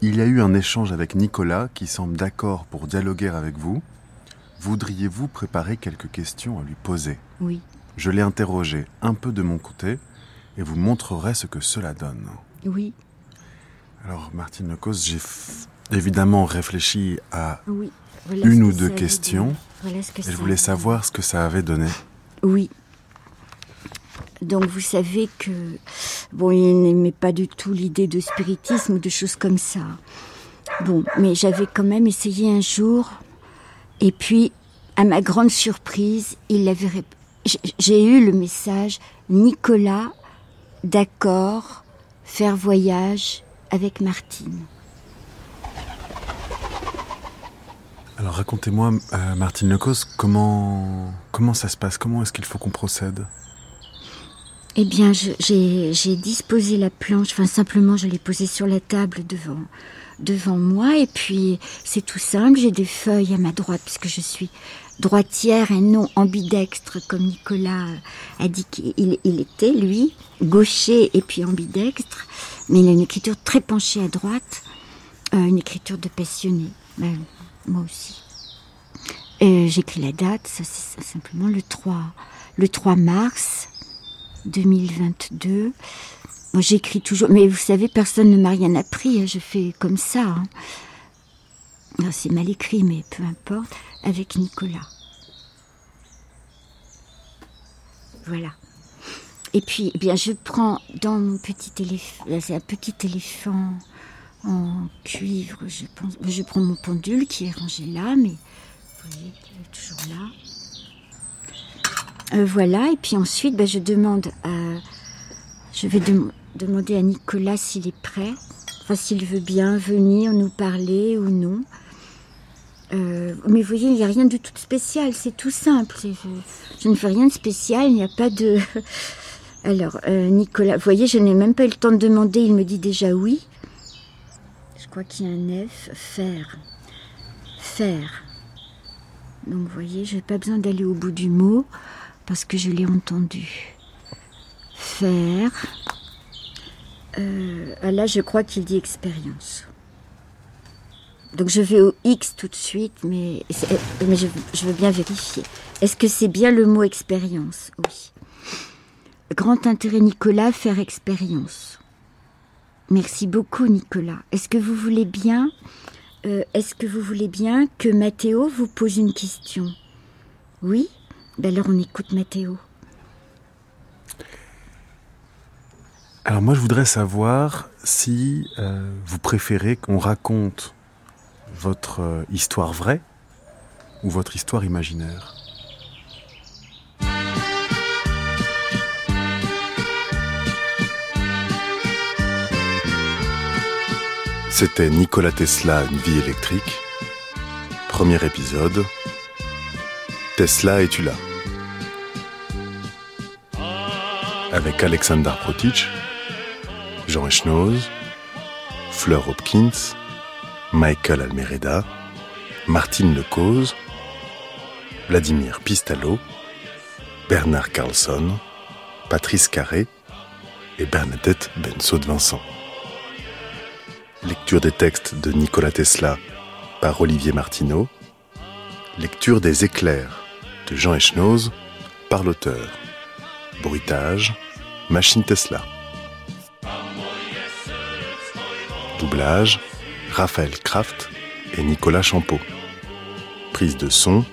il y a eu un échange avec Nicolas qui semble d'accord pour dialoguer avec vous. Voudriez-vous préparer quelques questions à lui poser? Oui. Je l'ai interrogé un peu de mon côté et vous montrerai ce que cela donne. Oui. Alors Martine Lecos, j'ai évidemment réfléchi à une ou deux questions et je voulais savoir ce que ça avait donné. Oui. Donc vous savez que bon, il n'aimait pas du tout l'idée de spiritisme ou de choses comme ça. Bon, mais j'avais quand même essayé un jour, et puis à ma grande surprise, j'ai eu le message Nicolas, d'accord, faire voyage avec Martine. Alors racontez-moi, euh, Martine Lecos, comment, comment ça se passe? Comment est-ce qu'il faut qu'on procède? Eh bien, j'ai disposé la planche, enfin simplement je l'ai posée sur la table devant, devant moi et puis c'est tout simple, j'ai des feuilles à ma droite puisque je suis droitière et non ambidextre comme Nicolas a dit qu'il il était, lui, gaucher et puis ambidextre, mais il a une écriture très penchée à droite, euh, une écriture de passionné. Moi aussi. J'écris la date, ça c'est simplement le 3, le 3 mars 2022. Moi j'écris toujours, mais vous savez, personne ne m'a rien appris, hein, je fais comme ça. Hein. C'est mal écrit, mais peu importe, avec Nicolas. Voilà. Et puis, eh bien, je prends dans mon petit éléphant, c'est un petit éléphant en cuivre, je pense. Je prends mon pendule qui est rangé là, mais vous voyez, toujours là. Euh, voilà, et puis ensuite, ben, je demande à, je vais demander à Nicolas s'il est prêt, enfin s'il veut bien venir nous parler ou non. Euh, mais vous voyez, il n'y a rien de tout spécial, c'est tout simple. Je, je, ne fais rien de spécial, il n'y a pas de... Alors, euh, Nicolas, vous voyez, je n'ai même pas eu le temps de demander, il me dit déjà oui. Je crois qu'il y a un F, faire. Faire. Donc vous voyez, je n'ai pas besoin d'aller au bout du mot parce que je l'ai entendu. Faire. Euh, là, je crois qu'il dit expérience. Donc je vais au X tout de suite, mais, je, je veux bien vérifier. Est-ce que c'est bien le mot expérience? Oui. Grand intérêt Nicolas, faire expérience. Merci beaucoup Nicolas. Est-ce que vous voulez bien euh, Est-ce que vous voulez bien que Mathéo vous pose une question? Oui? Ben Alors on écoute Mathéo. Alors moi je voudrais savoir si euh, vous préférez qu'on raconte votre euh, histoire vraie ou votre histoire imaginaire? C'était Nikola Tesla, une vie électrique. Premier épisode. Tesla, es-tu là? Avec Alexander Protich, Jean Echnoz, Fleur Hopkins, Michael Almereda, Martine Lecause, Vladimir Pistalo, Bernard Carlson, Patrice Carré et Bernadette Bensaud de Vincent. Lecture des textes de Nikola Tesla par Olivier Martineau. Lecture des éclairs de Jean Echnoz par l'auteur. Bruitage, Machine Tesla. Doublage, Raphaël Kraft et Nicolas Champeau. Prise de son,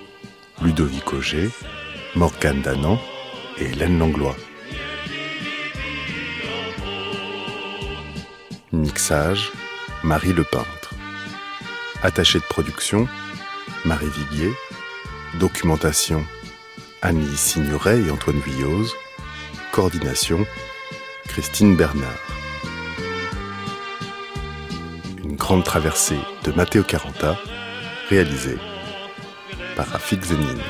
Ludovic Auger, Morgane Danan et Hélène Langlois. Mixage, Marie Le Peintre. Attaché de production, Marie Viguier. Documentation, Annie Signoret et Antoine Vuillose. Coordination, Christine Bernard. Une grande traversée de Matteo Caranta, réalisée par Rafik Zenine.